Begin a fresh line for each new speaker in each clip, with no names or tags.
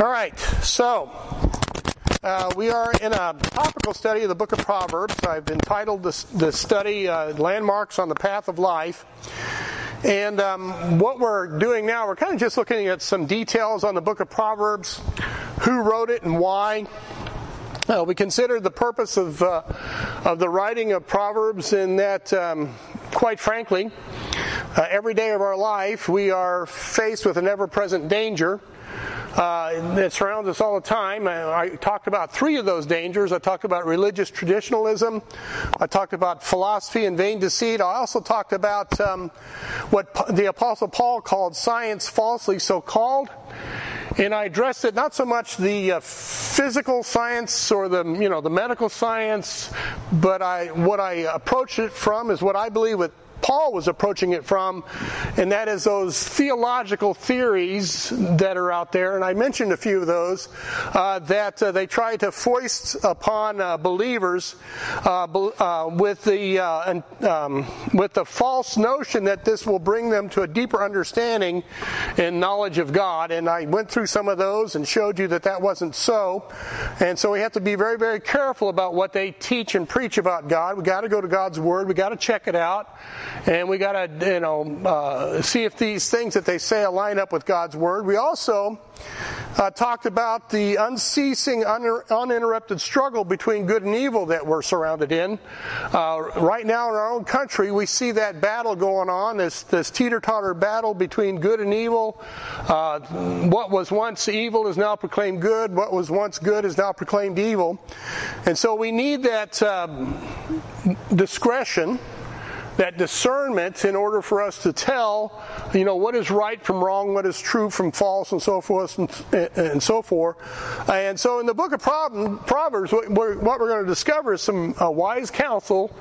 All right, so uh, we are in a topical study of the book of Proverbs. I've entitled this, this study uh, Landmarks on the Path of Life. And um, what we're doing now, we're kind of just looking at some details on the book of Proverbs, who wrote it and why. Uh, we consider the purpose of, uh, of the writing of Proverbs in that, um, quite frankly, uh, every day of our life we are faced with an ever present danger uh, that surrounds us all the time. I, I, talked about three of those dangers. I talked about religious traditionalism. I talked about philosophy and vain deceit. I also talked about um, what the Apostle Paul called science falsely so called. And I addressed it not so much the uh, physical science or the you know the medical science, but I what I approached it from is what I believe with Paul was approaching it from, and that is those theological theories that are out there. And I mentioned a few of those uh, that uh, they try to foist upon uh, believers uh, uh, with the uh, um, with the false notion that this will bring them to a deeper understanding and knowledge of God. And I went through some of those and showed you that that wasn't so. And so we have to be very, very careful about what they teach and preach about God. We got to go to God's Word. We got to check it out and we got to you know uh, see if these things that they say align up with God's word. We also uh, talked about the unceasing, un- uninterrupted struggle between good and evil that we're surrounded in. Uh, right now in our own country, we see that battle going on, this, this teeter-totter battle between good and evil. Uh, what was once evil is now proclaimed good. What was once good is now proclaimed evil. And so we need that um, discretion that discernment in order for us to tell, you know, what is right from wrong, what is true from false, and so forth and, and so forth. And so, in the book of Proverbs, what we're, going to discover is some uh, wise counsel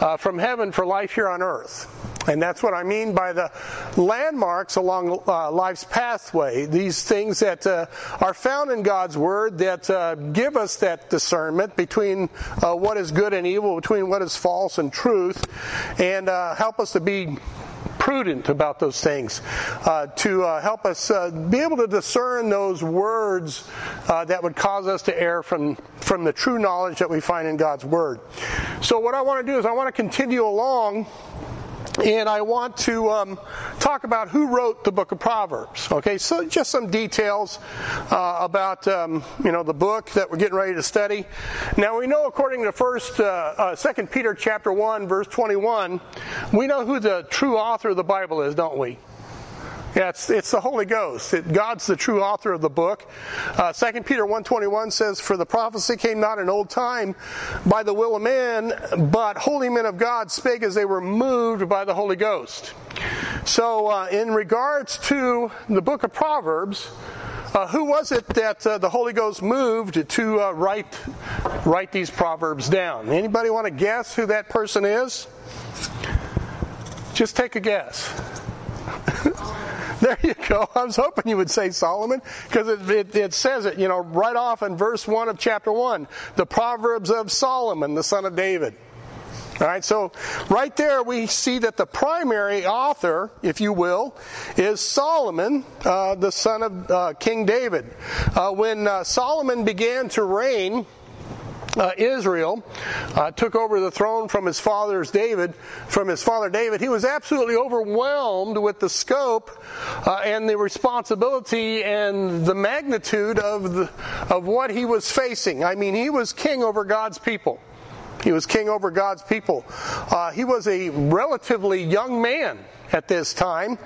uh, from heaven for life here on earth. And that's what I mean by the landmarks along uh, life's pathway. These things that uh, are found in God's Word that uh, give us that discernment between uh, what is good and evil, between what is false and truth, and uh, help us to be prudent about those things, uh, to uh, help us uh, be able to discern those words uh, that would cause us to err from, from the true knowledge that we find in God's Word. So, what I want to do is I want to continue along and I want to um, talk about who wrote the book of Proverbs. Okay, so just some details uh, about um, you know the book that we're getting ready to study. Now we know, according to First, uh, uh, Second Peter chapter one, verse twenty-one, we know who the true author of the Bible is, don't we? Yeah, it's, it's the Holy Ghost. It, God's the true author of the book. Uh, 2 Peter 1.21 says, For the prophecy came not in old time by the will of man, but holy men of God spake as they were moved by the Holy Ghost. So, uh, in regards to the book of Proverbs, uh, who was it that uh, the Holy Ghost moved to uh, write write these proverbs down? Anybody want to guess who that person is? Just take a guess. There you go. I was hoping you would say Solomon because it, it, it, says it, you know, right off in verse 1 of chapter 1. The Proverbs of Solomon, the son of David. All right, so right there we see that the primary author, if you will, is Solomon, uh, the son of uh, King David. Uh, when uh, Solomon began to reign, uh, Israel uh, took over the throne from his father's David, from his father David, he was absolutely overwhelmed with the scope uh, and the responsibility and the magnitude of the, of what he was facing. I mean, he was king over God's people. He was king over God's people. Uh, he was a relatively young man at this time.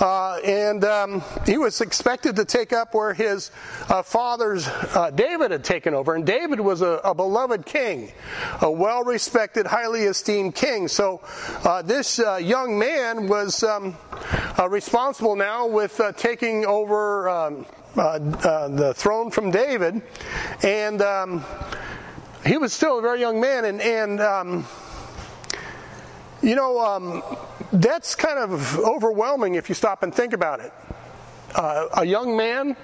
Uh, and um, he was expected to take up where his uh, father's uh, David had taken over. And David was a, a beloved king, a well respected, highly esteemed king. So uh, this uh, young man was um, uh, responsible now with taking over um, the throne from David. And um, he was still a very young man. And, and um, you know, um, that's kind of overwhelming if you stop and think about it. Uh, a young man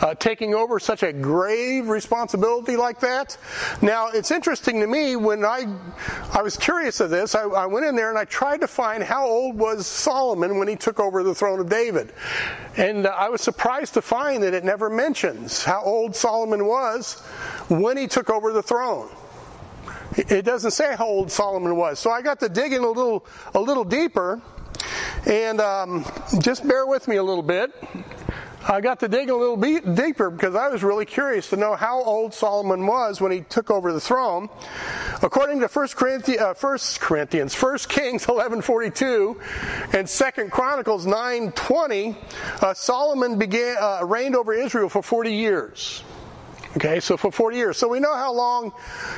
uh, taking over such a grave responsibility like that. Now, it's interesting to me when I, I was curious of this, I, I went in there and I tried to find how old was Solomon when he took over the throne of David. And uh, I was surprised to find that it never mentions how old Solomon was when he took over the throne. It doesn't say how old Solomon was. So I got to dig in a little, a little deeper, and um, just bear with me a little bit. I got to dig a little bit deeper because I was really curious to know how old Solomon was when he took over the throne. According to 1 Corinthians, uh, 1 Corinthians 1 Kings 11:42 and 2 Chronicles 9:20, uh, Solomon began uh, reigned over Israel for 40 years. Okay, so for 40 years. So we know how long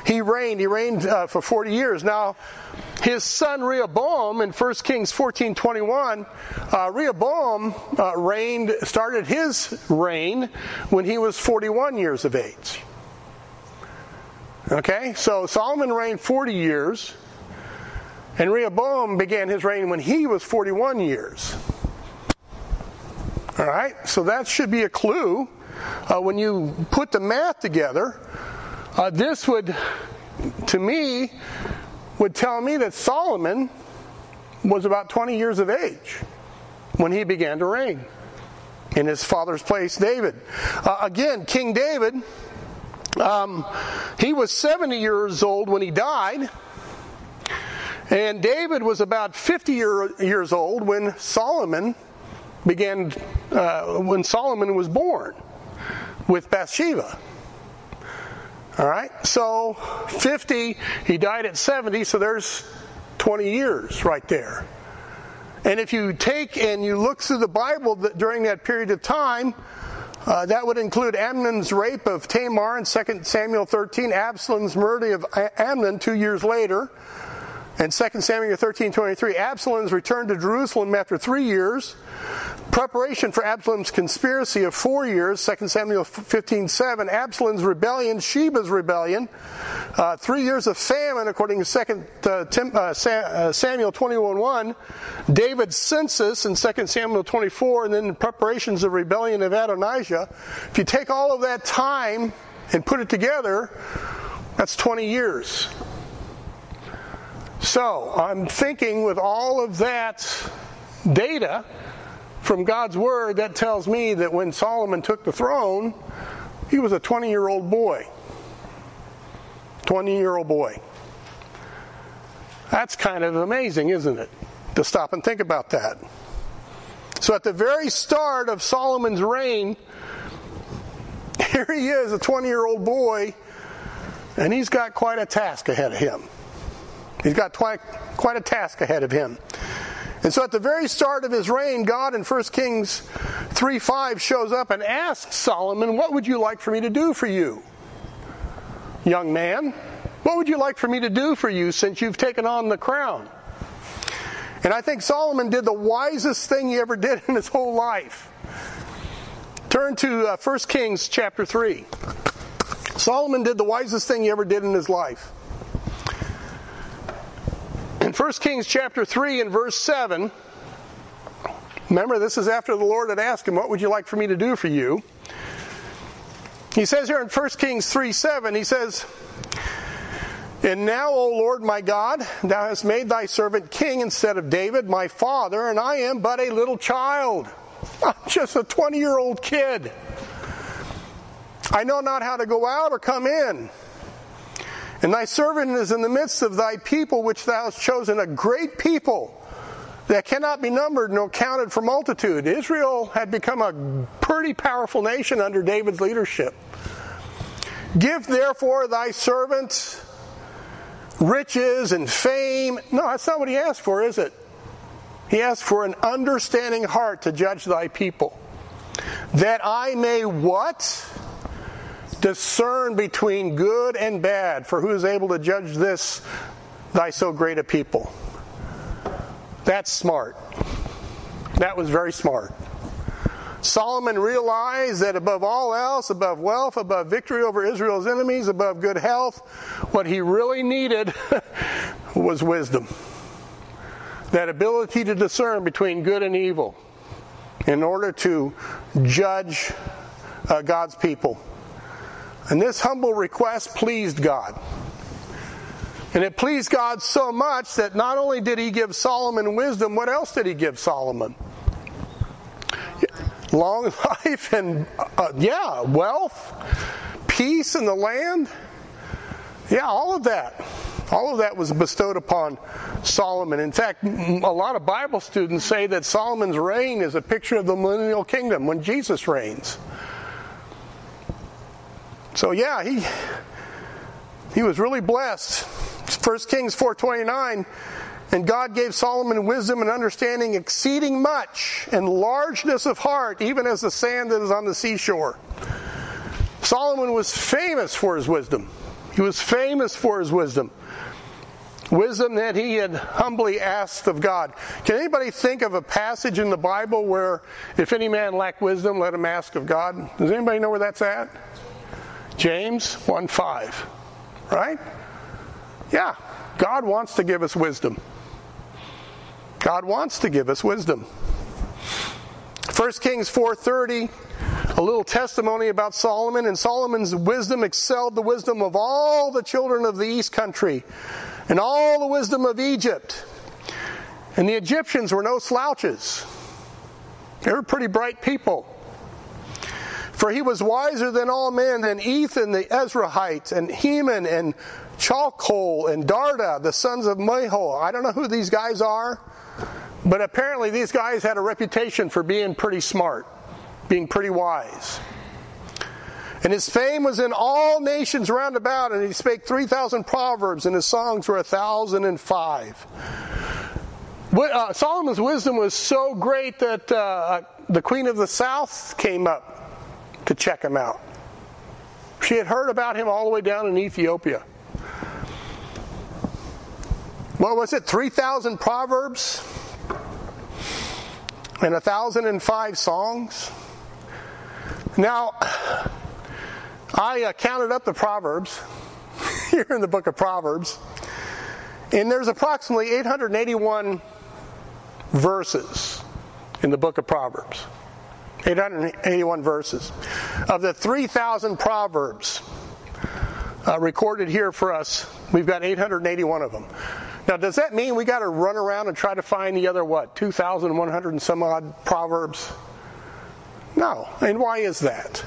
he reigned. He reigned uh, for 40 years. Now, his son Rehoboam in 1 Kings 14:21, uh, Rehoboam uh, reigned, started his reign when he was 41 years of age. Okay, so Solomon reigned 40 years, and Rehoboam began his reign when he was 41 years. All right, so that should be a clue uh, when you put the math together, uh, this would, to me, would tell me that Solomon was about 20 years of age when he began to reign in his father's place, David. Uh, again, King David, um, he was 70 years old when he died. And David was about 50 year, years old when Solomon began, uh, when Solomon was born with Bathsheba. All right, so 50, he died at 70, so there's 20 years right there. And if you take and you look through the Bible during that period of time, uh, that would include Amnon's rape of Tamar in 2 Samuel 13, Absalom's murder of Amnon two years later, and 2 Samuel 13, 23, Absalom's return to Jerusalem after three years, preparation for Absalom's conspiracy of four years, 2 Samuel 15, 7, Absalom's rebellion, Sheba's rebellion, uh, three years of famine according to 2 uh, Tim, uh, uh Samuel 21, 1, David's census in 2 Samuel 24, and then preparations of rebellion of Adonijah. If you take all of that time and put it together, that's 20 years. So I'm thinking with all of that data from God's Word, that tells me that when Solomon took the throne, he was a 20 year old boy. 20 year old boy. That's kind of amazing, isn't it? To stop and think about that. So at the very start of Solomon's reign, here he is, a 20 year old boy, and he's got quite a task ahead of him. He's got quite, quite a task ahead of him. And so at the very start of his reign, God in 1 Kings 3 5 shows up and asks Solomon, What would you like for me to do for you? Young man, what would you like for me to do for you since you've taken on the crown? And I think Solomon did the wisest thing he ever did in his whole life. Turn to uh, 1 Kings chapter 3. Solomon did the wisest thing he ever did in his life. In 1 Kings chapter 3 and verse 7, remember this is after the Lord had asked him, What would you like for me to do for you? He says here in 1 Kings 3 7, he says, And now, O Lord my God, thou hast made thy servant king instead of David, my father, and I am but a little child. I'm just a 20 year old kid. I know not how to go out or come in. And thy servant is in the midst of thy people, which thou hast chosen, a great people that cannot be numbered nor counted for multitude. Israel had become a pretty powerful nation under David's leadership. Give therefore thy servant riches and fame. No, that's not what he asked for, is it? He asked for an understanding heart to judge thy people. That I may what? Discern between good and bad, for who is able to judge this, thy so great a people? That's smart. That was very smart. Solomon realized that above all else, above wealth, above victory over Israel's enemies, above good health, what he really needed was wisdom. That ability to discern between good and evil in order to judge uh, God's people. And this humble request pleased God. And it pleased God so much that not only did he give Solomon wisdom, what else did he give Solomon? Long life and, uh, yeah, wealth, peace in the land. Yeah, all of that. All of that was bestowed upon Solomon. In fact, a lot of Bible students say that Solomon's reign is a picture of the millennial kingdom when Jesus reigns. So yeah, he he was really blessed. 1 Kings 4:29 and God gave Solomon wisdom and understanding exceeding much and largeness of heart even as the sand that is on the seashore. Solomon was famous for his wisdom. He was famous for his wisdom. Wisdom that he had humbly asked of God. Can anybody think of a passage in the Bible where if any man lack wisdom, let him ask of God? Does anybody know where that's at? James 1 5. Right? Yeah. God wants to give us wisdom. God wants to give us wisdom. 1 Kings 4:30 a little testimony about Solomon and Solomon's wisdom excelled the wisdom of all the children of the east country and all the wisdom of Egypt. And the Egyptians were no slouches. They were pretty bright people. For he was wiser than all men, than Ethan the Ezrahite, and Heman, and Chalcol, and Darda, the sons of Mahol. I don't know who these guys are, but apparently these guys had a reputation for being pretty smart, being pretty wise. And his fame was in all nations round about, and he spake 3,000 proverbs, and his songs were a 1,005. Uh, Solomon's wisdom was so great that uh, the queen of the south came up to check him out. She had heard about him all the way down in Ethiopia. What was it? 3,000 proverbs and 1,005 songs. Now, I uh, counted up the proverbs here in the book of Proverbs, and there's approximately 881 verses in the book of Proverbs. 881 verses. Of the 3,000 Proverbs uh, recorded here for us, we've got 881 of them. Now, does that mean we got to run around and try to find the other, what, 2,100 and some odd Proverbs? No. And why is that?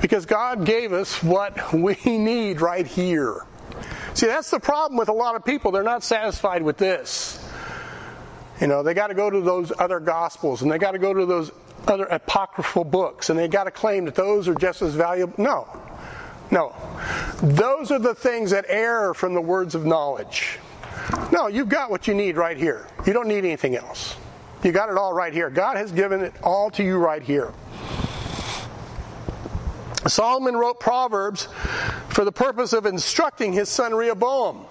Because God gave us what we need right here. See, that's the problem with a lot of people. They're not satisfied with this. You know, they got to go to those other gospels and they got to go to those other apocryphal books and they got to claim that those are just as valuable. No. No. Those are the things that err from the words of knowledge. No, you've got what you need right here. You don't need anything else. You got it all right here. God has given it all to you right here. Solomon wrote Proverbs for the purpose of instructing his son Rehoboam.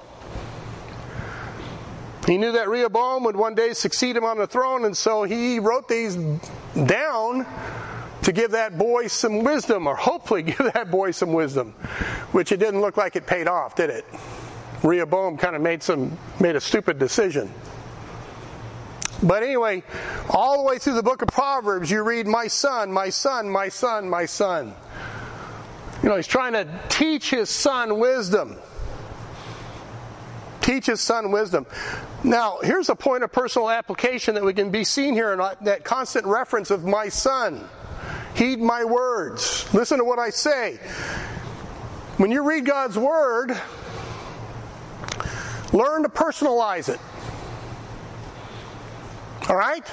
He knew that Rehoboam would one day succeed him on the throne, and so he wrote these down to give that boy some wisdom, or hopefully give that boy some wisdom, which it didn't look like it paid off, did it? Rehoboam kind of made some made a stupid decision. But anyway, all the way through the book of Proverbs, you read, "My son, my son, my son, my son." You know, he's trying to teach his son wisdom teach his son wisdom. Now, here's a point of personal application that we can be seen here in uh, that constant reference of my son. Heed my words. Listen to what I say. When you read God's word, learn to personalize it. All right?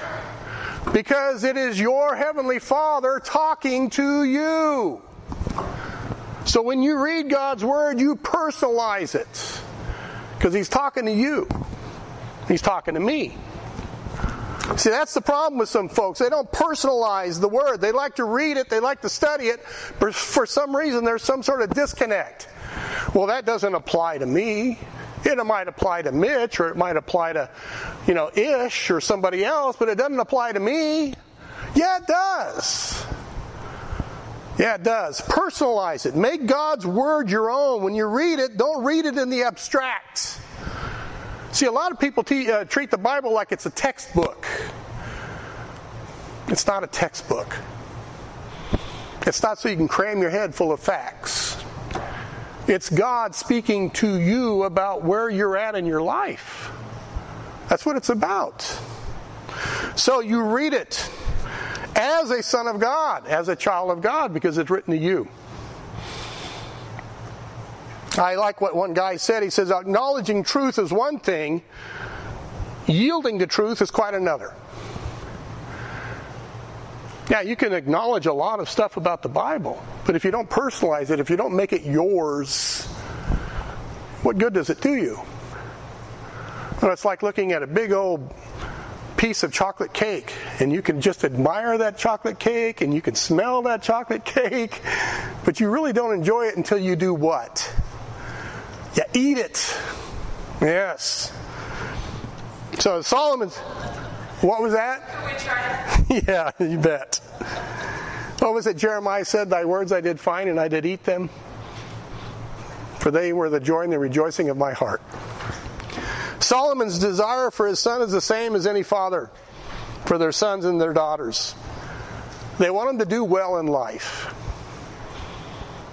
Because it is your heavenly Father talking to you. So when you read God's word, you personalize it. Because he's talking to you. He's talking to me. See, that's the problem with some folks. They don't personalize the word. They like to read it, they like to study it, but for some reason there's some sort of disconnect. Well, that doesn't apply to me. It might apply to Mitch or it might apply to, you know, Ish or somebody else, but it doesn't apply to me. Yeah, it does. Yeah, it does. Personalize it. Make God's word your own. When you read it, don't read it in the abstract. See, a lot of people te- uh, treat the Bible like it's a textbook. It's not a textbook. It's not so you can cram your head full of facts. It's God speaking to you about where you're at in your life. That's what it's about. So you read it as a son of God, as a child of God, because it's written to you. I like what one guy said. He says, acknowledging truth is one thing, yielding to truth is quite another. Yeah, you can acknowledge a lot of stuff about the Bible, but if you don't personalize it, if you don't make it yours, what good does it do you? Well, it's like looking at a big old piece of chocolate cake and you can just admire that chocolate cake and you can smell that chocolate cake, but you really don't enjoy it until you do what? You eat it. Yes. So Solomon's what was that? yeah, you bet. What was it Jeremiah said? Thy words I did find and I did eat them. For they were the joy and the rejoicing of my heart. Solomon's desire for his son is the same as any father for their sons and their daughters. They want them to do well in life.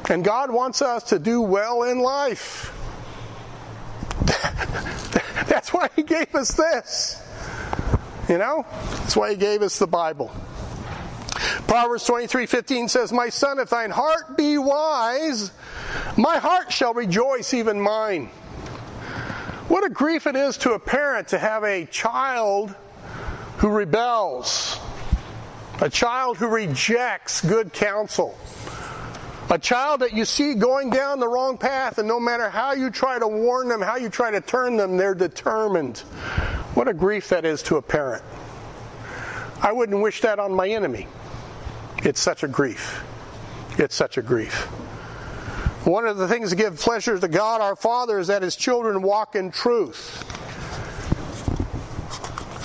And God wants us to do well in life. That's why He gave us this. You know? That's why he gave us the Bible. Proverbs 23:15 says, "My son, if thine heart be wise, my heart shall rejoice, even mine." What a grief it is to a parent to have a child who rebels, a child who rejects good counsel, a child that you see going down the wrong path, and no matter how you try to warn them, how you try to turn them, they're determined. What a grief that is to a parent. I wouldn't wish that on my enemy. It's such a grief. It's such a grief. One of the things that give pleasure to God our Father is that His children walk in truth.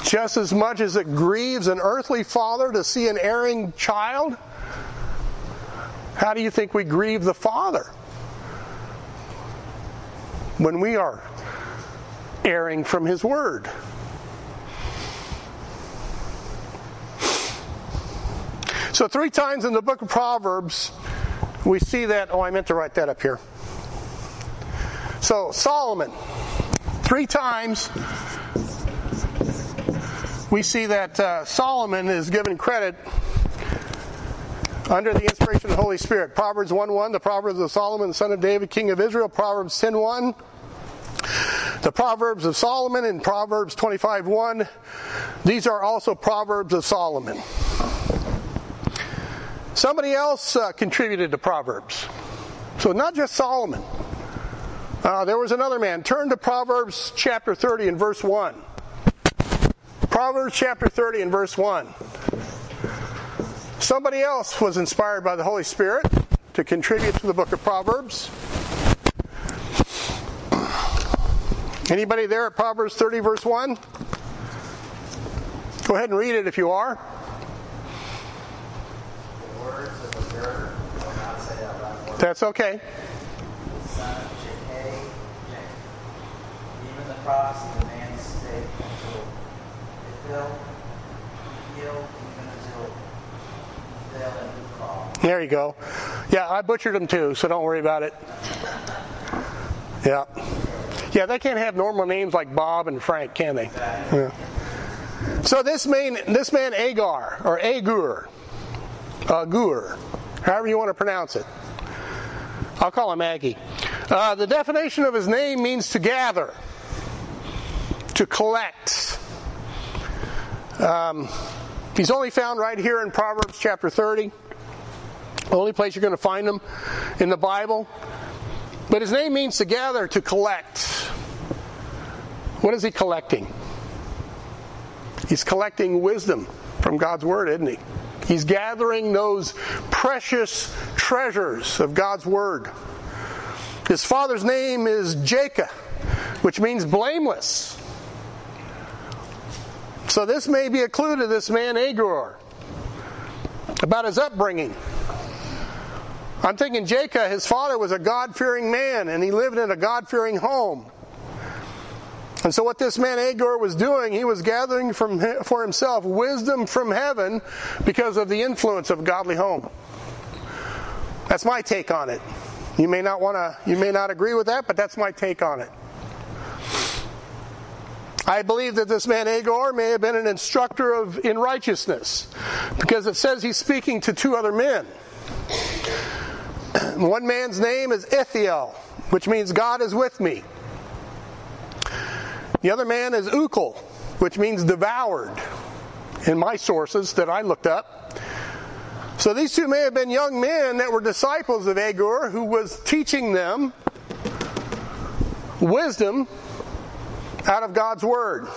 Just as much as it grieves an earthly father to see an erring child, how do you think we grieve the Father? When we are erring from His Word. So, three times in the book of Proverbs, we see that. Oh, I meant to write that up here. So, Solomon, three times we see that uh, Solomon is given credit under the inspiration of the Holy Spirit. Proverbs 1 1, the Proverbs of Solomon, the son of David, king of Israel. Proverbs 10 1, the Proverbs of Solomon, and Proverbs 25 1. These are also Proverbs of Solomon. Somebody else uh, contributed to Proverbs. So not just Solomon. Uh, there was another man. Turn to Proverbs chapter 30 and verse 1. Proverbs chapter 30 and verse 1. Somebody else was inspired by the Holy Spirit to contribute to the book of Proverbs. Anybody there at Proverbs 30 verse 1? Go ahead and read it if you are. That's okay.
Even the cross of the man's stake until it fell, healed even until fell and crawl.
There you go. Yeah, I butchered them too, so don't worry about it. Yeah. Yeah, they can't have normal names like Bob and Frank, can they? Yeah. So this man, this man Agar or Agur, Agur, however you want to pronounce it. I'll call him Aggie. Uh, the definition of his name means to gather, to collect. Um, he's only found right here in Proverbs chapter 30. The only place you're going to find him in the Bible. But his name means to gather, to collect. What is he collecting? He's collecting wisdom from God's Word, isn't he? He's gathering those precious treasures of God's Word. His father's name is Jacob, which means blameless. So this may be a clue to this man Agur about his upbringing. I'm thinking Jacob, his father was a God fearing man and he lived in a God fearing home. And so, what this man Agur was doing, he was gathering from, for himself wisdom from heaven because of the influence of a godly home. That's my take on it. You may not want to, you may not agree with that, but that's my take on it. I believe that this man Agur may have been an instructor of in righteousness because it says he's speaking to two other men. One man's name is Ithiel, which means God is with me. The other man is Ucal, which means devoured in my sources that I looked up. So these two may have been young men that were disciples of Agur who was teaching them wisdom out of God's Word.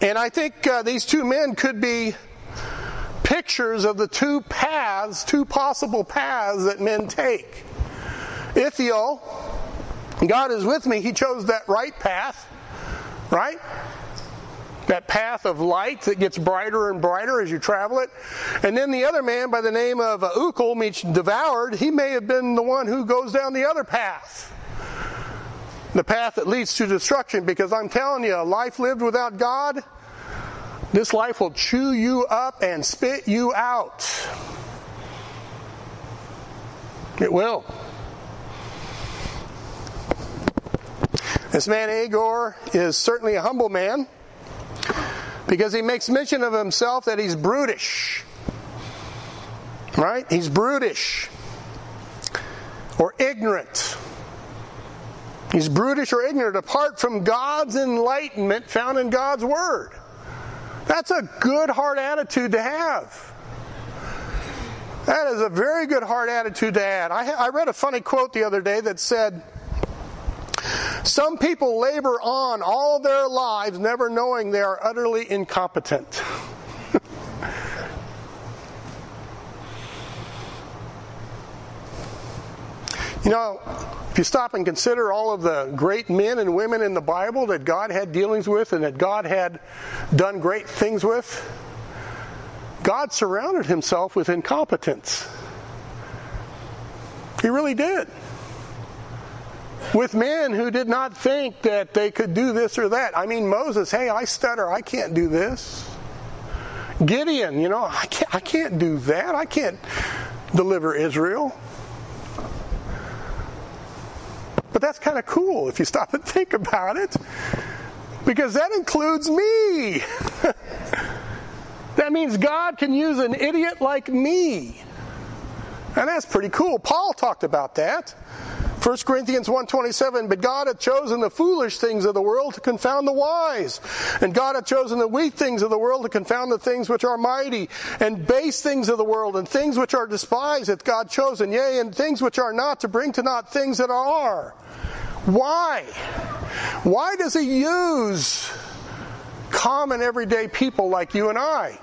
And I think uh, these two men could be pictures of the two paths, two possible paths that men take. Ithiel, God is with me, he chose that right path, right? That path of light that gets brighter and brighter as you travel it. And then the other man by the name of uh, Ucal, means devoured, he may have been the one who goes down the other path the path that leads to destruction because I'm telling you, a life lived without God, this life will chew you up and spit you out. It will. This man Agur is certainly a humble man because he makes mention of himself that he's brutish. Right? He's brutish or ignorant. He's brutish or ignorant apart from God's enlightenment found in God's Word. That's a good heart attitude to have. That is a very good heart attitude to add. I, I read a funny quote the other day that said, Some people labor on all their lives never knowing they are utterly incompetent. you know, if you stop and consider all of the great men and women in the Bible that God had dealings with and that God had done great things with, God surrounded himself with incompetence. He really did. With men who did not think that they could do this or that. I mean, Moses, hey, I stutter, I can't do this. Gideon, you know, I can't, I can't do that. I can't deliver Israel. But that's kind of cool if you stop and think about it. Because that includes me. that means God can use an idiot like me. And that's pretty cool. Paul talked about that. 1 Corinthians 1.27, But God hath chosen the foolish things of the world to confound the wise. And God hath chosen the weak things of the world to confound the things which are mighty. And base things of the world, and things which are despised hath God chosen. Yea, and things which are not, to bring to naught things that are. Why? Why does he use common everyday people like you and I?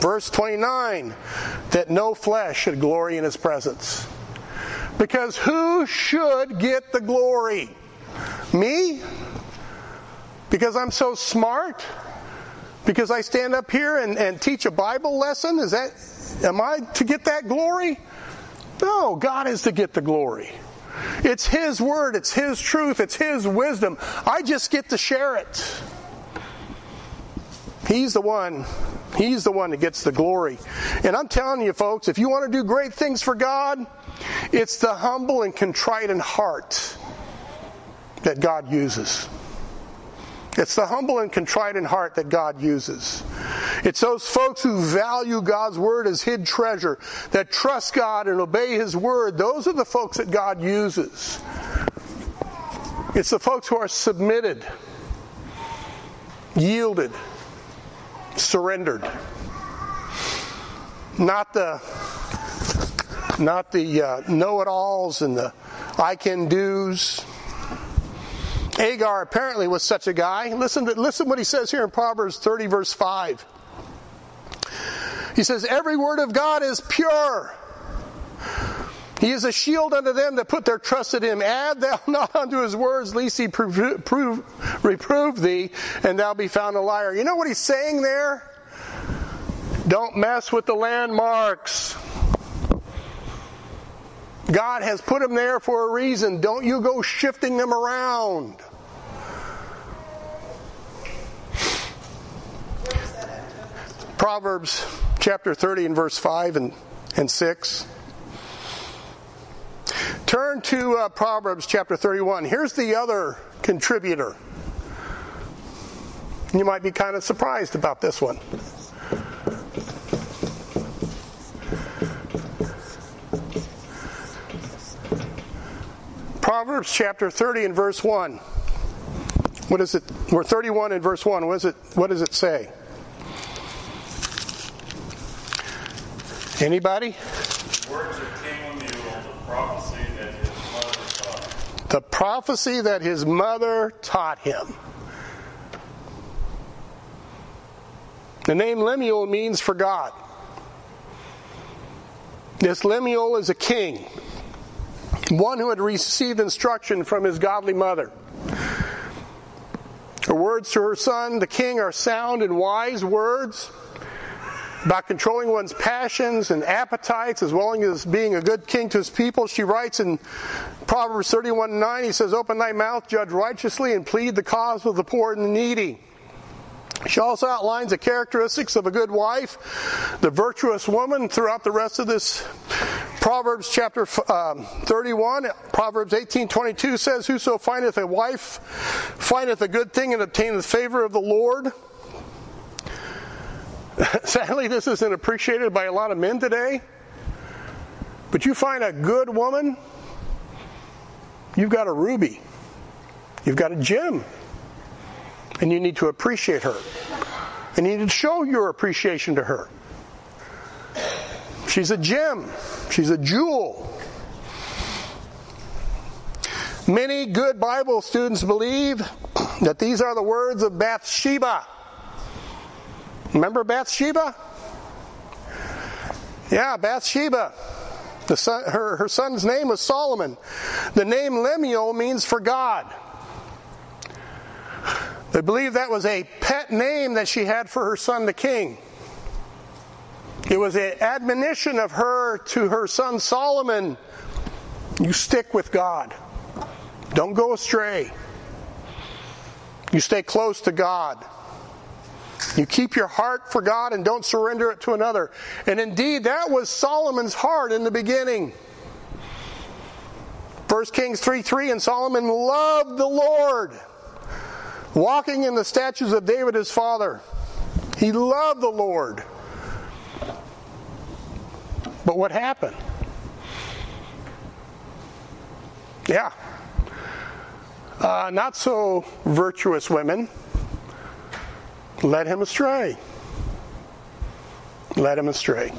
Verse 29, that no flesh should glory in his presence. Because who should get the glory? Me? Because I'm so smart? Because I stand up here and, and teach a Bible lesson? Is that, am I to get that glory? No, God is to get the glory. It's His Word, it's His truth, it's His wisdom. I just get to share it. He's the one, He's the one that gets the glory. And I'm telling you folks, if you want to do great things for God, it's the humble and contrite in heart that God uses. It's the humble and contrite in heart that God uses. It's those folks who value God's word as hid treasure, that trust God and obey his word. Those are the folks that God uses. It's the folks who are submitted, yielded, surrendered. Not the not the uh, know-it-alls and the I can do's. Agar apparently was such a guy. Listen to listen what he says here in Proverbs 30 verse 5. He says every word of God is pure. He is a shield unto them that put their trust in him. Add thou not unto his words, lest he prove, prove, reprove thee, and thou be found a liar. You know what he's saying there? Don't mess with the landmarks. God has put them there for a reason. Don't you go shifting them around. Proverbs chapter 30 and verse 5 and and 6. Turn to uh, Proverbs chapter 31. Here's the other contributor. You might be kind of surprised about this one. Proverbs chapter 30 and verse 1. What is it? We're 31 in verse 1. What, is it, what does it say? Anybody?
Words of The prophecy that his mother taught
him. The name Lemuel means for God. This Lemuel is a king, one who had received instruction from his godly mother. Her words to her son, the king, are sound and wise words about controlling one's passions and appetites as well as being a good king to his people. She writes in Proverbs 31 9, he says, Open thy mouth, judge righteously, and plead the cause of the poor and the needy. She also outlines the characteristics of a good wife, the virtuous woman throughout the rest of this Proverbs chapter um, 31. Proverbs 18:22 says, "Whoso findeth a wife findeth a good thing and obtaineth favor of the Lord." Sadly, this isn't appreciated by a lot of men today. But you find a good woman, you've got a ruby. You've got a gem. And you need to appreciate her. And you need to show your appreciation to her. She's a gem. She's a jewel. Many good Bible students believe that these are the words of Bathsheba. Remember Bathsheba? Yeah, Bathsheba. Son, her, her son's name was Solomon. The name Lemuel means for God. They believe that was a pet name that she had for her son, the king. It was an admonition of her to her son Solomon you stick with God, don't go astray. You stay close to God. You keep your heart for God and don't surrender it to another. And indeed, that was Solomon's heart in the beginning. 1 Kings 3 3 and Solomon loved the Lord, walking in the statutes of David his father. He loved the Lord. But what happened? Yeah. Uh, not so virtuous women led him astray. Led him astray.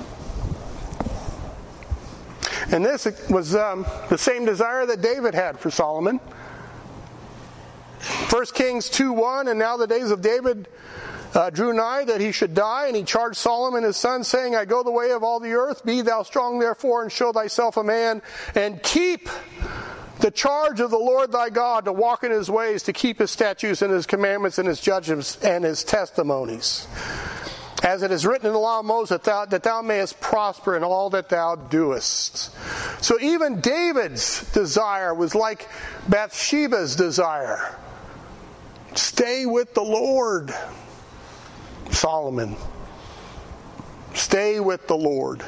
And this was um, the same desire that David had for Solomon. 1 Kings 2 1, and now the days of David uh, drew nigh that he should die, and he charged Solomon his son, saying, I go the way of all the earth. Be thou strong therefore, and show thyself a man, and keep the charge of the Lord thy God to walk in his ways, to keep his statutes and his commandments and his judgments and his testimonies. As it is written in the law of Moses, that thou, that thou mayest prosper in all that thou doest. So even David's desire was like Bathsheba's desire. Stay with the Lord. Solomon. Stay with the Lord.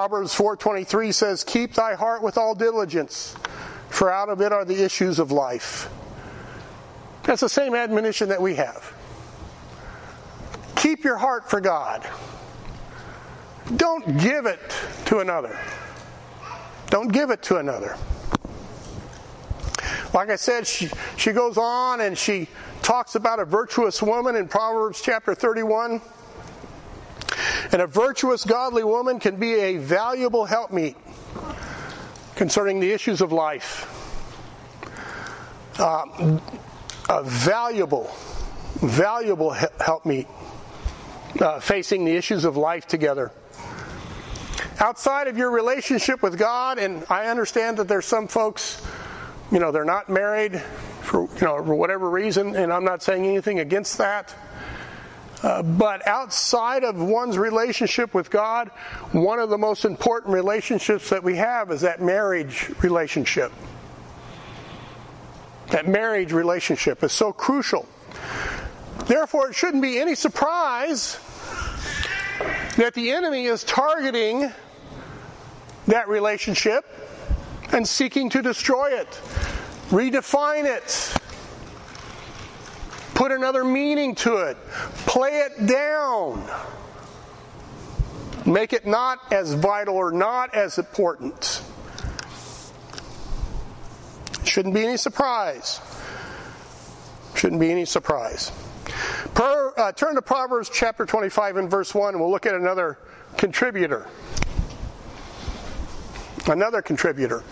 Proverbs 4:23 says, "Keep thy heart with all diligence, for out of it are the issues of life." That's the same admonition that we have. Keep your heart for God. Don't give it to another. Don't give it to another. Like I said, she, she goes on and she talks about a virtuous woman in Proverbs chapter 31. And a virtuous, godly woman can be a valuable helpmeet concerning the issues of life. Uh, a valuable, valuable helpmeet uh, facing the issues of life together. Outside of your relationship with God, and I understand that there's some folks, you know, they're not married for you know for whatever reason, and I'm not saying anything against that. Uh, but outside of one's relationship with God, one of the most important relationships that we have is that marriage relationship. That marriage relationship is so crucial. Therefore, it shouldn't be any surprise that the enemy is targeting that relationship and seeking to destroy it, redefine it, put another meaning to it, play it down, make it not as vital or not as important. Shouldn't be any surprise. Shouldn't be any surprise. Per, uh, turn to Proverbs chapter 25 and verse 1, and we'll look at another contributor. Another contributor.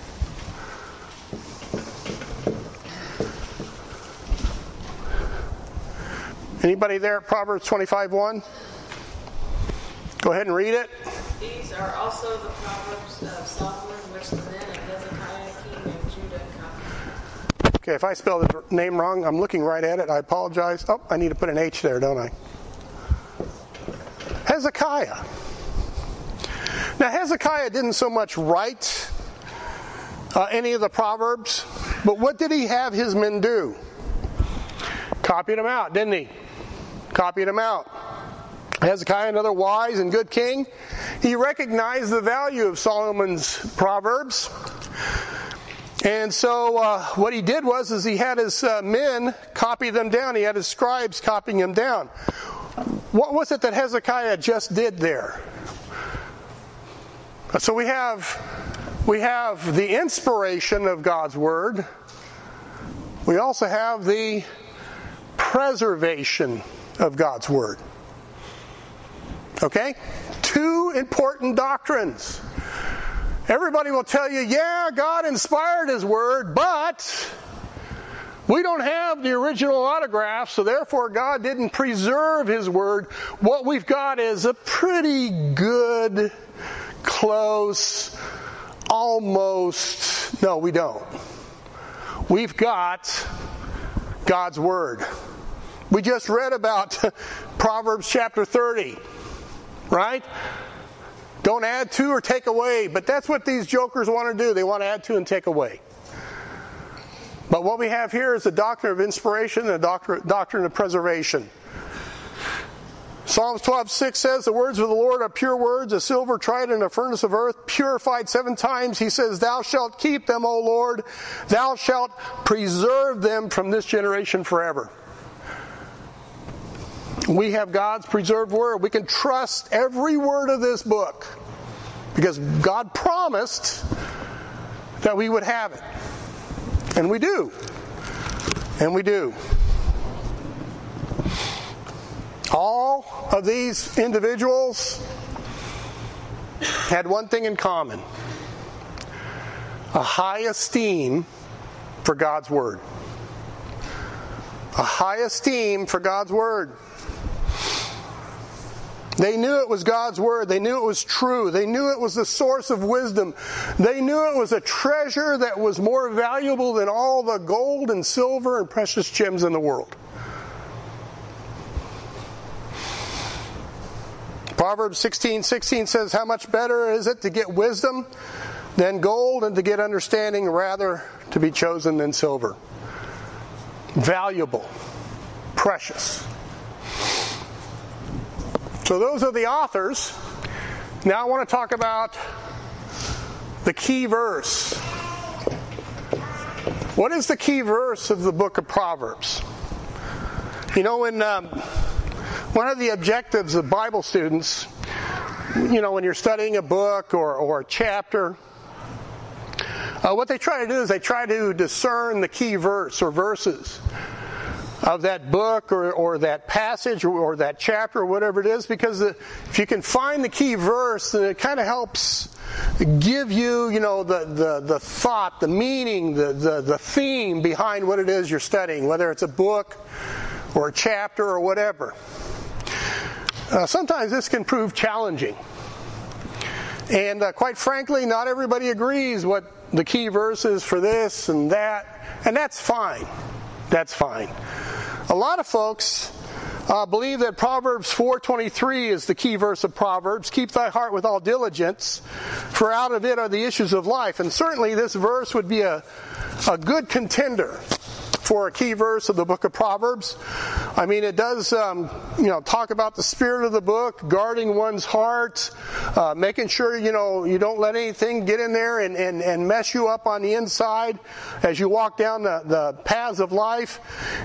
Anybody there at Proverbs 25 1? Go ahead and read it.
These are also the Proverbs of Solomon, which the men of Hezekiah, king of Judah, copied.
Okay, if I spell the name wrong, I'm looking right at it. I apologize. Oh, I need to put an H there, don't I? Hezekiah. Now, Hezekiah didn't so much write uh, any of the Proverbs, but what did he have his men do? Copied them out, didn't he? Copied them out. Hezekiah, another wise and good king, he recognized the value of Solomon's Proverbs. And so uh, what he did was is he had his uh, men copy them down. He had his scribes copying them down. What was it that Hezekiah just did there? So we have we have the inspiration of God's word. We also have the preservation of God's word. Okay? Two important doctrines. Everybody will tell you, yeah, God inspired His Word, but we don't have the original autograph, so therefore God didn't preserve His Word. What we've got is a pretty good, close, almost, no, we don't. We've got God's Word. We just read about Proverbs chapter 30, right? Don't add to or take away, but that's what these jokers want to do. They want to add to and take away. But what we have here is the doctrine of inspiration and the doctrine, of preservation. Psalms 12, 6 says, The words of the Lord are pure words, a silver tried in a furnace of earth, purified seven times. He says, Thou shalt keep them, O Lord. Thou shalt preserve them from this generation forever. We have God's preserved word. We can trust every word of this book because God promised that we would have it. And we do. And we do. All of these individuals had one thing in common a high esteem for God's Word. A high esteem for God's Word. They knew it was God's Word. They knew it was true. They knew it was the source of wisdom. They knew it was a treasure that was more valuable than all the gold and silver and precious gems in the world. Proverbs 16 16 says, How much better is it to get wisdom than gold and to get understanding rather to be chosen than silver? Valuable, precious. So those are the authors. Now I want to talk about the key verse. What is the key verse of the book of Proverbs? You know, when um, one of the objectives of Bible students, you know, when you're studying a book or, or a chapter, uh, what they try to do is they try to discern the key verse or verses of that book or, or that passage or, or, that chapter or whatever it is because the, if you can find the key verse then it kind of helps give you you know the, the, the thought the meaning the, the, the theme behind what it is you're studying whether it's a book or a chapter or whatever. Uh, sometimes this can prove challenging. And uh, quite frankly not everybody agrees what the key verse is for this and that and that's fine that's fine a lot of folks uh, believe that Proverbs 4:23 is the key verse of Proverbs. Keep thy heart with all diligence, for out of it are the issues of life. And certainly, this verse would be a, a good contender for a key verse of the book of Proverbs. I mean, it does, um, you know, talk about the spirit of the book, guarding one's heart, uh, making sure, you know, you don't let anything get in there and, and, and mess you up on the inside as you walk down the, the paths of life.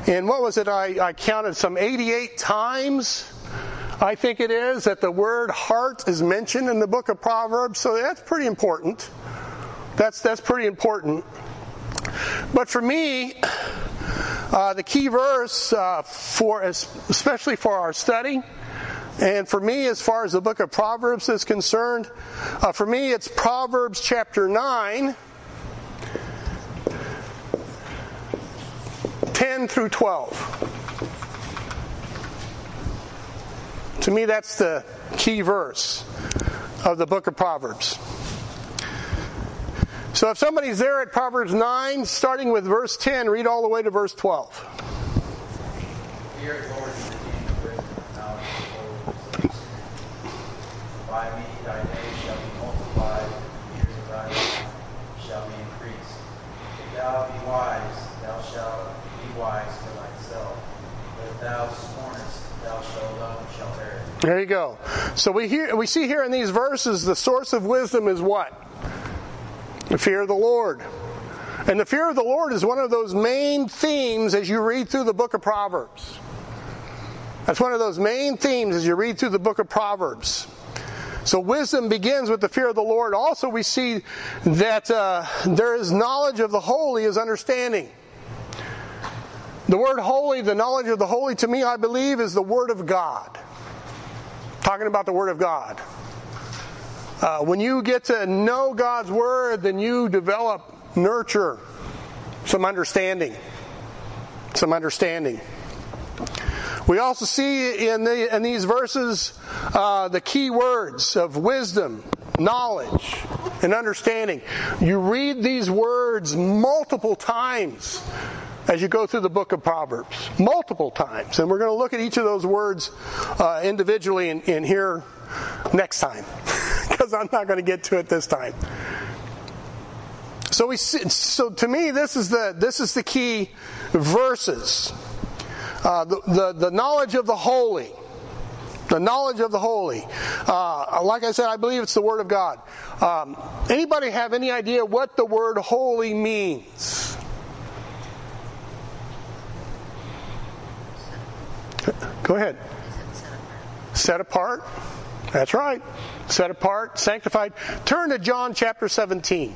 And what was it? I, I counted some 88 times. I think it is that the word heart is mentioned in the book of Proverbs, so that's pretty important. That's that's pretty important. But for me, uh, the key verse uh, for especially for our study, and for me, as far as the book of Proverbs is concerned, uh, for me it's Proverbs chapter nine. 10 through 12. To me, that's the key verse of the book of Proverbs. So if somebody's there at Proverbs 9, starting with verse 10, read all the way to verse 12.
Fear the Lord is the beginning of wisdom, knowledge of By me thy days shall be multiplied, the years of thy life shall be increased. If thou be wise, thou shalt be wise for thyself. But if thou scornest, thou shalt alone shall perish.
There you go. So we hear we see here in these verses the source of wisdom is what? The fear of the Lord. And the fear of the Lord is one of those main themes as you read through the book of Proverbs. That's one of those main themes as you read through the book of Proverbs. So wisdom begins with the fear of the Lord. Also, we see that uh, there is knowledge of the holy is understanding. The word holy, the knowledge of the holy, to me, I believe, is the word of God. Talking about the word of God. Uh, when you get to know God's Word, then you develop, nurture some understanding. Some understanding. We also see in, the, in these verses uh, the key words of wisdom, knowledge, and understanding. You read these words multiple times as you go through the book of Proverbs. Multiple times. And we're going to look at each of those words uh, individually in, in here next time. because I'm not going to get to it this time. So we so to me this is the this is the key verses. Uh, the, the the knowledge of the holy, the knowledge of the holy. Uh, like I said, I believe it's the word of God. Um, anybody have any idea what the word holy means? Go ahead. Set apart. That's right set apart, sanctified. Turn to John chapter 17.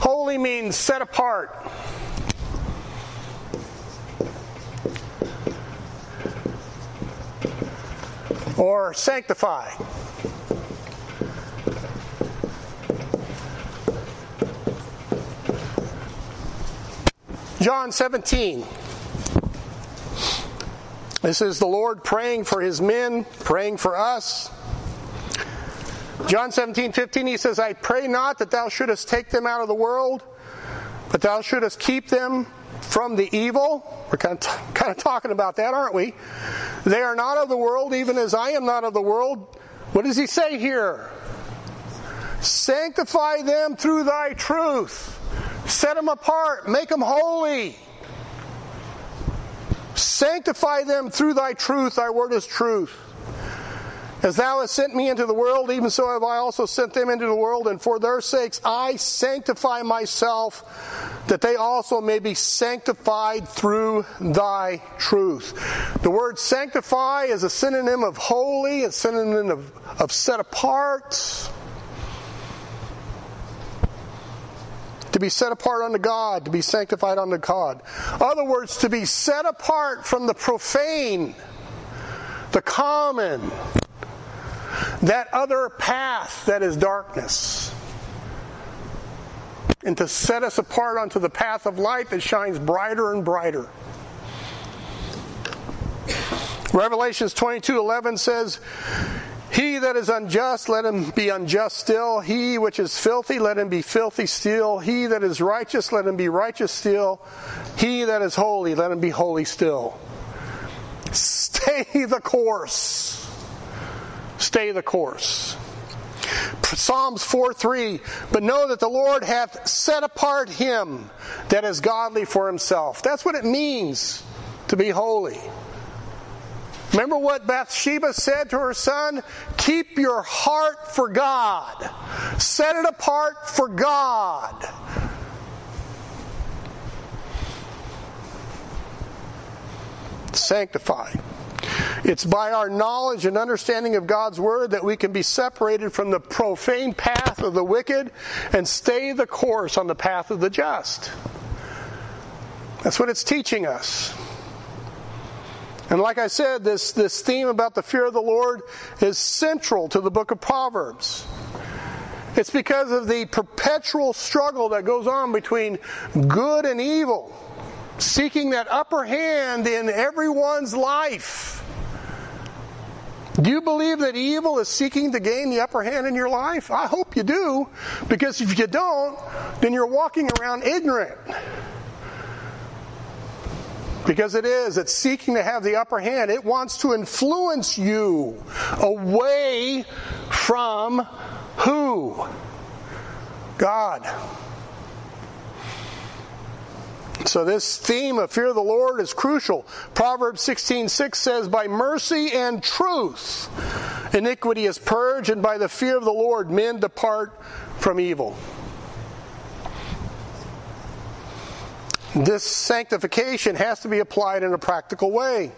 Holy means set apart. Or sanctify. John 17. This is the Lord praying for his men, praying for us. John 17, 15, he says, I pray not that thou shouldest take them out of the world, but thou shouldest keep them from the evil. We're kind of, t- kind of talking about that, aren't we? They are not of the world, even as I am not of the world. What does he say here? Sanctify them through thy truth. Set them apart. Make them holy. Sanctify them through thy truth. Thy word is truth. As thou hast sent me into the world, even so have I also sent them into the world, and for their sakes I sanctify myself, that they also may be sanctified through thy truth. The word sanctify is a synonym of holy, a synonym of, of set apart. To be set apart unto God, to be sanctified unto God. Other words, to be set apart from the profane, the common, that other path that is darkness. And to set us apart onto the path of light that shines brighter and brighter. Revelations 22:11 says, "He that is unjust, let him be unjust still. He which is filthy, let him be filthy still. He that is righteous, let him be righteous still. He that is holy, let him be holy still." Stay the course stay the course. Psalms 4 3, but know that the Lord hath set apart him that is godly for himself. That's what it means to be holy. Remember what Bathsheba said to her son? Keep your heart for God. Set it apart for God. Sanctify. It's by our knowledge and understanding of God's Word that we can be separated from the profane path of the wicked and stay the course on the path of the just. That's what it's teaching us. And like I said, this, this theme about the fear of the Lord is central to the book of Proverbs. It's because of the perpetual struggle that goes on between good and evil, seeking that upper hand in everyone's life. Do you believe that evil is seeking to gain the upper hand in your life? I hope you do, because if you don't, then you're walking around ignorant. Because it is, it's seeking to have the upper hand. It wants to influence you away from who? God. So this theme of fear of the Lord is crucial. Proverbs 16:6 says, "By mercy and truth iniquity is purged, and by the fear of the Lord men depart from evil." This sanctification has to be applied in a practical way.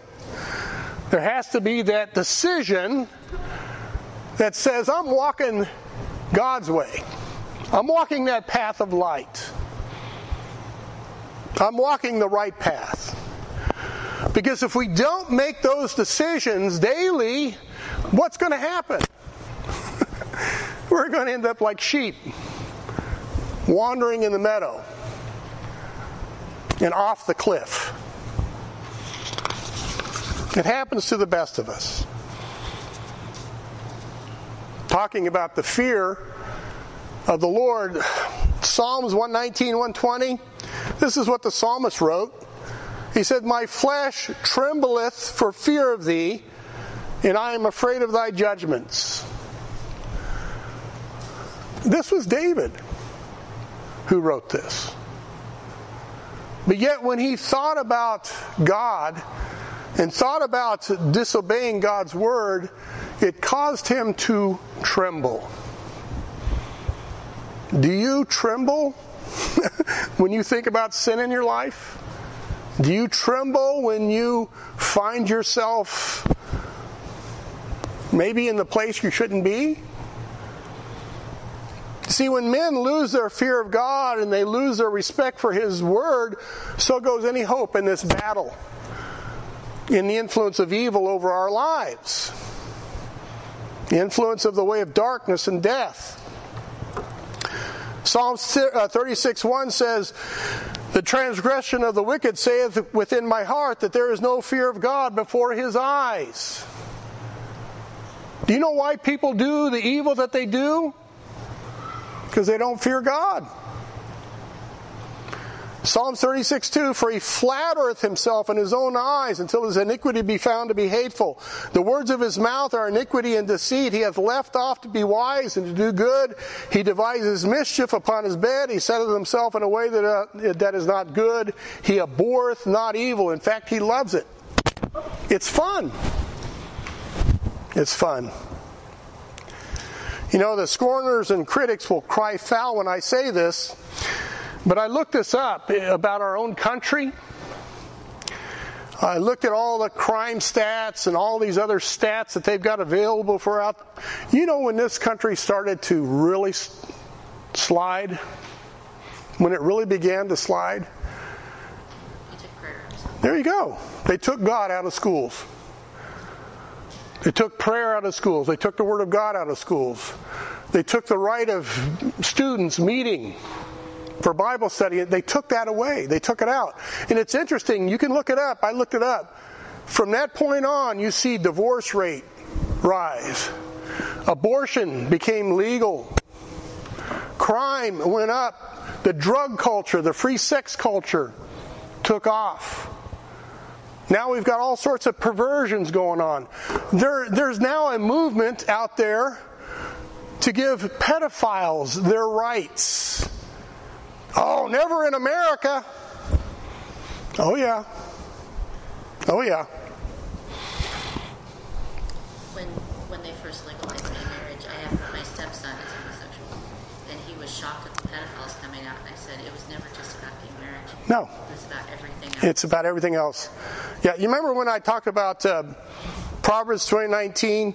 There has to be that decision that says, I'm walking God's way. I'm walking that path of light. I'm walking the right path. Because if we don't make those decisions daily, what's going to happen? We're going to end up like sheep, wandering in the meadow and off the cliff. It happens to the best of us. Talking about the fear of the Lord, Psalms 119, 120, this is what the psalmist wrote. He said, My flesh trembleth for fear of thee, and I am afraid of thy judgments. This was David who wrote this. But yet, when he thought about God and thought about disobeying God's word, it caused him to tremble. Do you tremble when you think about sin in your life? Do you tremble when you find yourself maybe in the place you shouldn't be? See, when men lose their fear of God and they lose their respect for His Word, so goes any hope in this battle, in the influence of evil over our lives, the influence of the way of darkness and death. Psalm uh, 36 1 says, The transgression of the wicked saith within my heart that there is no fear of God before his eyes. Do you know why people do the evil that they do? Because they don't fear God. Psalm 36, 2, for he flattereth himself in his own eyes until his iniquity be found to be hateful. The words of his mouth are iniquity and deceit. He hath left off to be wise and to do good. He devises mischief upon his bed. He setteth himself in a way that, uh, that is not good. He abhorreth not evil. In fact, he loves it. It's fun. It's fun. You know, the scorners and critics will cry foul when I say this, but I looked this up about our own country. I looked at all the crime stats and all these other stats that they've got available for out. You know, when this country started to really slide, when it really began to slide, there you go. They took God out of schools. They took prayer out of schools. They took the Word of God out of schools. They took the right of students meeting for Bible study. They took that away. They took it out. And it's interesting. You can look it up. I looked it up. From that point on, you see divorce rate rise. Abortion became legal. Crime went up. The drug culture, the free sex culture took off. Now we've got all sorts of perversions going on. There, there's now a movement out there to give pedophiles their rights. Oh, never in America. Oh, yeah. Oh, yeah.
When when they first legalized gay marriage, I have my stepson is homosexual, and he was shocked at the pedophiles coming out. And I said it was never just about gay marriage.
No.
It was about everything else.
It's about everything else. Yeah, you remember when I talked about uh, Proverbs 2019,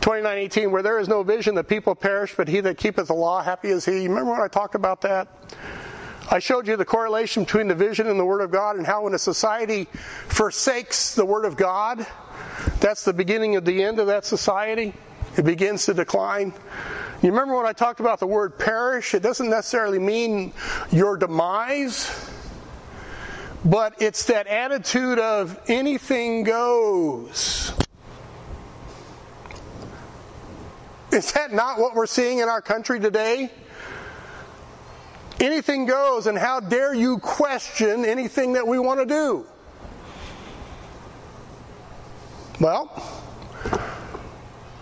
29:18, where there is no vision, the people perish, but he that keepeth the law, happy is he. You remember when I talked about that? I showed you the correlation between the vision and the Word of God, and how when a society forsakes the Word of God, that's the beginning of the end of that society. It begins to decline. You remember when I talked about the word perish? It doesn't necessarily mean your demise, but it's that attitude of anything goes. Is that not what we're seeing in our country today? Anything goes, and how dare you question anything that we want to do? Well,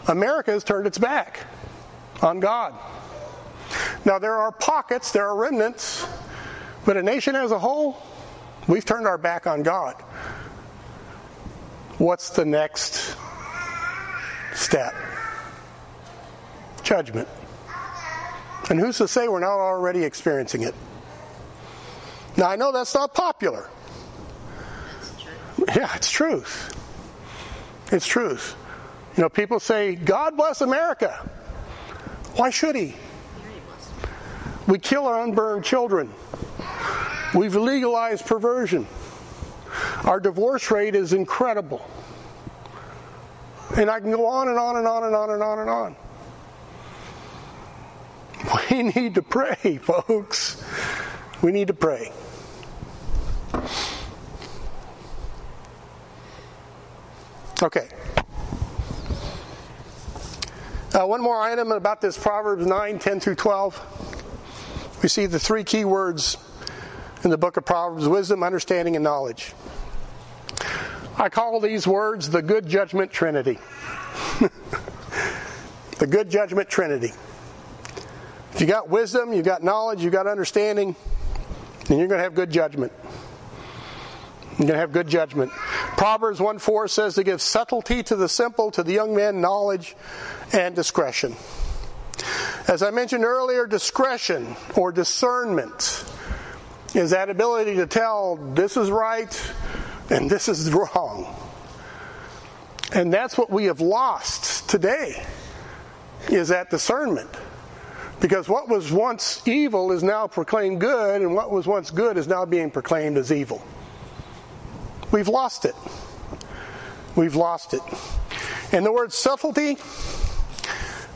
America has turned its back on God. Now, there are pockets, there are remnants, but a nation as a whole, we've turned our back on God. What's the next step? Judgment. And who's to say we're not already experiencing it? Now, I know that's not popular. Yeah, it's truth. It's truth. You know, people say, God bless America. Why should He? We kill our unborn children. We've legalized perversion. Our divorce rate is incredible. And I can go on and on and on and on and on and on. We need to pray, folks. We need to pray. Okay. Uh, one more item about this Proverbs 9, 10 through 12. We see the three key words in the book of Proverbs wisdom, understanding, and knowledge. I call these words the good judgment trinity. the good judgment trinity. If you got wisdom, you got knowledge, you got understanding, then you're going to have good judgment. You're going to have good judgment. Proverbs 1 4 says to give subtlety to the simple, to the young man, knowledge and discretion. As I mentioned earlier, discretion or discernment is that ability to tell this is right and this is wrong. And that's what we have lost today is that discernment. Because what was once evil is now proclaimed good, and what was once good is now being proclaimed as evil. We've lost it. We've lost it. And the word subtlety,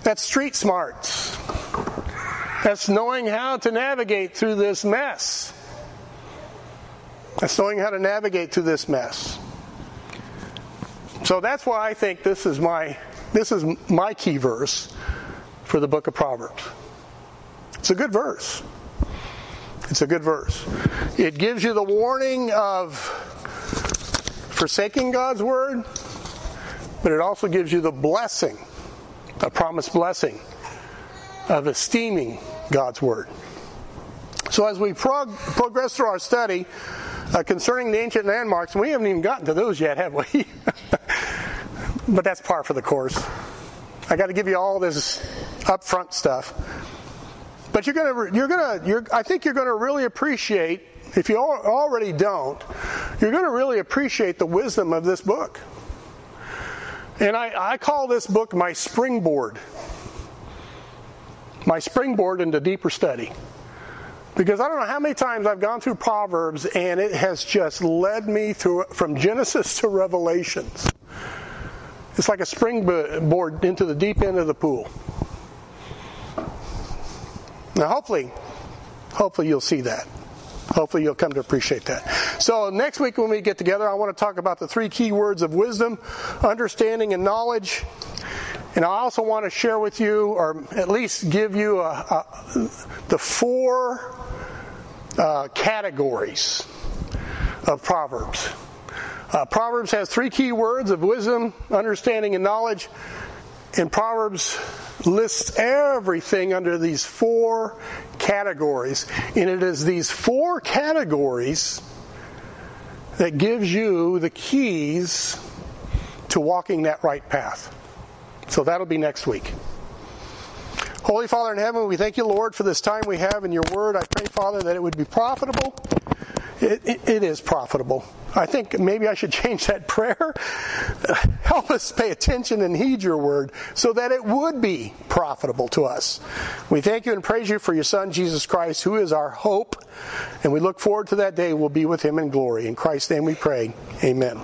that's street smarts. That's knowing how to navigate through this mess. That's knowing how to navigate through this mess. So that's why I think this is my this is my key verse for the book of Proverbs. It's a good verse. It's a good verse. It gives you the warning of forsaking God's word, but it also gives you the blessing, a promised blessing of esteeming God's word. So as we prog- progress through our study uh, concerning the ancient landmarks, we haven't even gotten to those yet, have we? but that's par for the course. I got to give you all this upfront stuff. But you're gonna, you're gonna, you're, I think you're gonna really appreciate, if you already don't, you're gonna really appreciate the wisdom of this book. And I, I call this book my springboard. My springboard into deeper study. Because I don't know how many times I've gone through Proverbs and it has just led me through from Genesis to Revelations. It's like a springboard into the deep end of the pool. Now, hopefully, hopefully you'll see that. Hopefully you'll come to appreciate that. So next week when we get together, I want to talk about the three key words of wisdom, understanding, and knowledge. And I also want to share with you, or at least give you a, a, the four uh, categories of Proverbs. Uh, Proverbs has three key words of wisdom, understanding, and knowledge. And Proverbs lists everything under these four categories. And it is these four categories that gives you the keys to walking that right path. So that'll be next week. Holy Father in heaven, we thank you, Lord, for this time we have in your word. I pray, Father, that it would be profitable. It, it, it is profitable. I think maybe I should change that prayer. Help us pay attention and heed your word so that it would be profitable to us. We thank you and praise you for your Son, Jesus Christ, who is our hope. And we look forward to that day we'll be with him in glory. In Christ's name we pray. Amen.